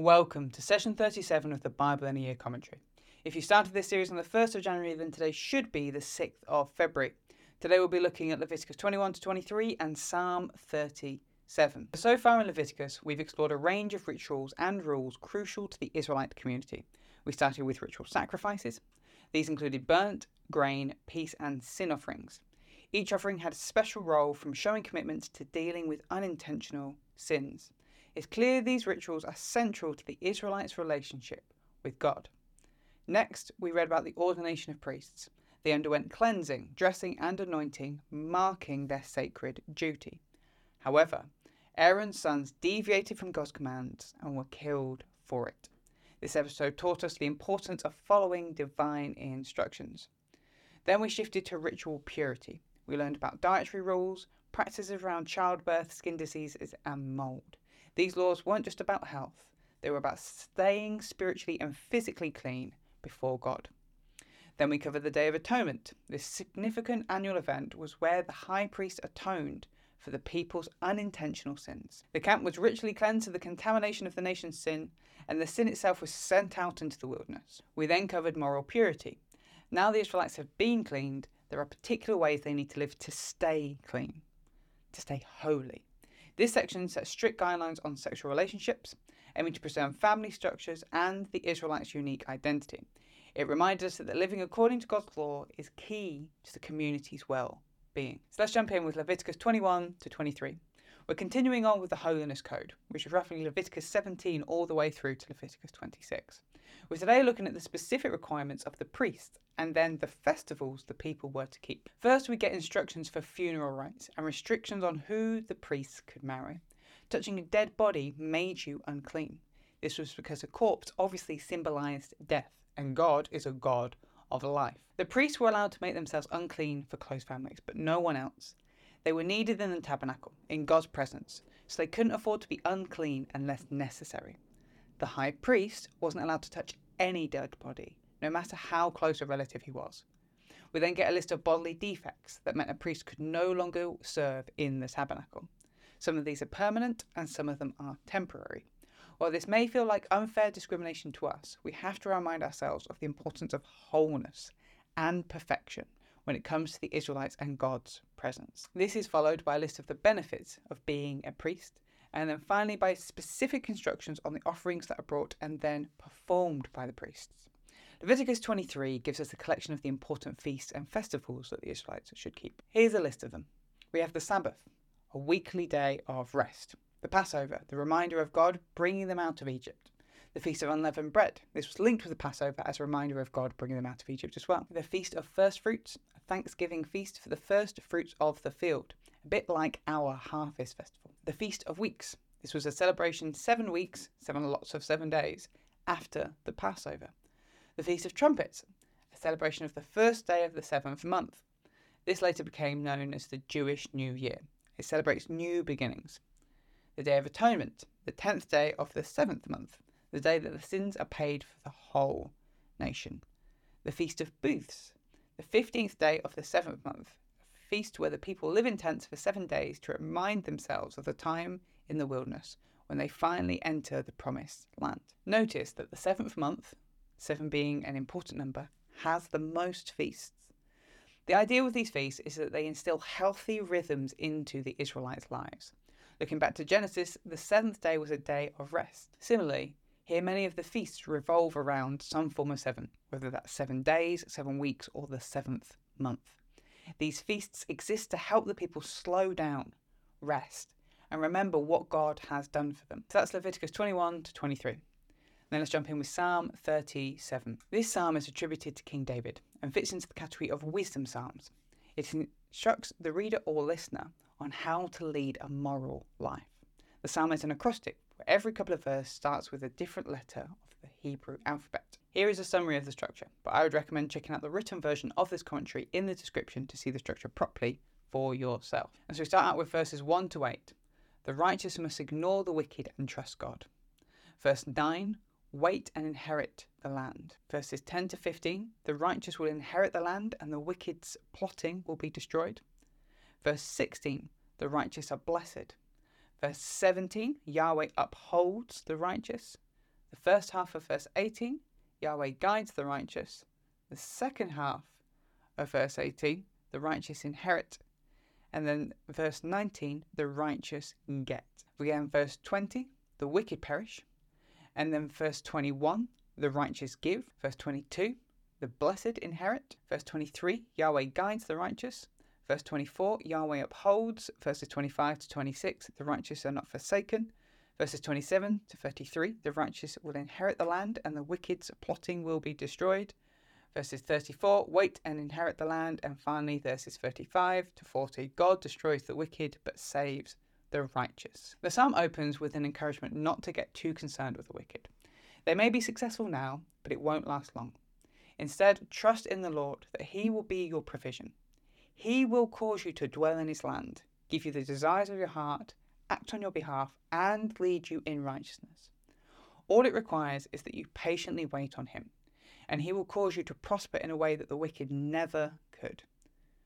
Welcome to session 37 of the Bible in a Year commentary. If you started this series on the 1st of January, then today should be the 6th of February. Today we'll be looking at Leviticus 21 to 23 and Psalm 37. So far in Leviticus, we've explored a range of rituals and rules crucial to the Israelite community. We started with ritual sacrifices. These included burnt, grain, peace, and sin offerings. Each offering had a special role from showing commitment to dealing with unintentional sins. It's clear these rituals are central to the Israelites' relationship with God. Next, we read about the ordination of priests. They underwent cleansing, dressing, and anointing, marking their sacred duty. However, Aaron's sons deviated from God's commands and were killed for it. This episode taught us the importance of following divine instructions. Then we shifted to ritual purity. We learned about dietary rules, practices around childbirth, skin diseases, and mold. These laws weren't just about health, they were about staying spiritually and physically clean before God. Then we covered the Day of Atonement. This significant annual event was where the high priest atoned for the people's unintentional sins. The camp was ritually cleansed of the contamination of the nation's sin, and the sin itself was sent out into the wilderness. We then covered moral purity. Now the Israelites have been cleaned, there are particular ways they need to live to stay clean, to stay holy. This section sets strict guidelines on sexual relationships, aiming to preserve family structures and the Israelites' unique identity. It reminds us that living according to God's law is key to the community's well being. So let's jump in with Leviticus 21 to 23. We're continuing on with the Holiness Code, which is roughly Leviticus 17 all the way through to Leviticus 26. We're today looking at the specific requirements of the priests and then the festivals the people were to keep. First, we get instructions for funeral rites and restrictions on who the priests could marry. Touching a dead body made you unclean. This was because a corpse obviously symbolized death and God is a God of life. The priests were allowed to make themselves unclean for close families, but no one else. They were needed in the tabernacle, in God's presence, so they couldn't afford to be unclean unless necessary. The high priest wasn't allowed to touch any dead body, no matter how close a relative he was. We then get a list of bodily defects that meant a priest could no longer serve in the tabernacle. Some of these are permanent and some of them are temporary. While this may feel like unfair discrimination to us, we have to remind ourselves of the importance of wholeness and perfection when it comes to the Israelites and God's presence. This is followed by a list of the benefits of being a priest, and then finally by specific instructions on the offerings that are brought and then performed by the priests. Leviticus 23 gives us a collection of the important feasts and festivals that the Israelites should keep. Here's a list of them. We have the Sabbath, a weekly day of rest. The Passover, the reminder of God bringing them out of Egypt. The Feast of Unleavened Bread. This was linked with the Passover as a reminder of God bringing them out of Egypt as well. The Feast of First Fruits, Thanksgiving feast for the first fruits of the field, a bit like our harvest festival. The Feast of Weeks. This was a celebration seven weeks, seven lots of seven days, after the Passover. The Feast of Trumpets, a celebration of the first day of the seventh month. This later became known as the Jewish New Year. It celebrates new beginnings the Day of Atonement, the tenth day of the seventh month, the day that the sins are paid for the whole nation. The Feast of Booths, the fifteenth day of the seventh month, a feast where the people live in tents for seven days to remind themselves of the time in the wilderness when they finally enter the promised land. Notice that the seventh month, seven being an important number, has the most feasts. The idea with these feasts is that they instill healthy rhythms into the Israelites' lives. Looking back to Genesis, the seventh day was a day of rest. Similarly, here many of the feasts revolve around some form of seven, whether that's seven days, seven weeks, or the seventh month. These feasts exist to help the people slow down, rest, and remember what God has done for them. So that's Leviticus 21 to 23. Then let's jump in with Psalm 37. This psalm is attributed to King David and fits into the category of wisdom psalms. It instructs the reader or listener on how to lead a moral life. The psalm is an acrostic where every couple of verses starts with a different letter of the Hebrew alphabet. Here is a summary of the structure, but I would recommend checking out the written version of this commentary in the description to see the structure properly for yourself. And so we start out with verses 1 to 8. The righteous must ignore the wicked and trust God. Verse 9 Wait and inherit the land. Verses 10 to 15 The righteous will inherit the land, and the wicked's plotting will be destroyed. Verse 16, the righteous are blessed. Verse 17, Yahweh upholds the righteous. The first half of verse 18, Yahweh guides the righteous. The second half of verse 18, the righteous inherit. And then verse 19, the righteous get. We Again, verse 20, the wicked perish. And then verse 21, the righteous give. Verse 22, the blessed inherit. Verse 23, Yahweh guides the righteous. Verse 24, Yahweh upholds. Verses 25 to 26, the righteous are not forsaken. Verses 27 to 33, the righteous will inherit the land and the wicked's plotting will be destroyed. Verses 34, wait and inherit the land. And finally, verses 35 to 40, God destroys the wicked but saves the righteous. The psalm opens with an encouragement not to get too concerned with the wicked. They may be successful now, but it won't last long. Instead, trust in the Lord that He will be your provision. He will cause you to dwell in His land, give you the desires of your heart, act on your behalf, and lead you in righteousness. All it requires is that you patiently wait on Him, and He will cause you to prosper in a way that the wicked never could.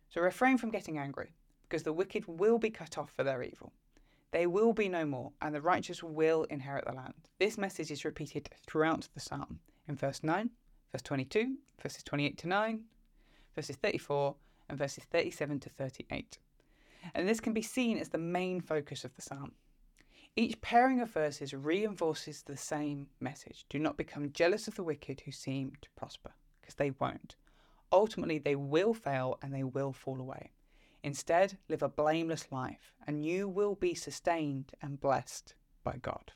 So refrain from getting angry, because the wicked will be cut off for their evil. They will be no more, and the righteous will inherit the land. This message is repeated throughout the psalm in verse 9, verse 22, verses 28 to 9, verses 34, and verses 37 to 38. And this can be seen as the main focus of the psalm. Each pairing of verses reinforces the same message do not become jealous of the wicked who seem to prosper, because they won't. Ultimately, they will fail and they will fall away. Instead, live a blameless life, and you will be sustained and blessed by God.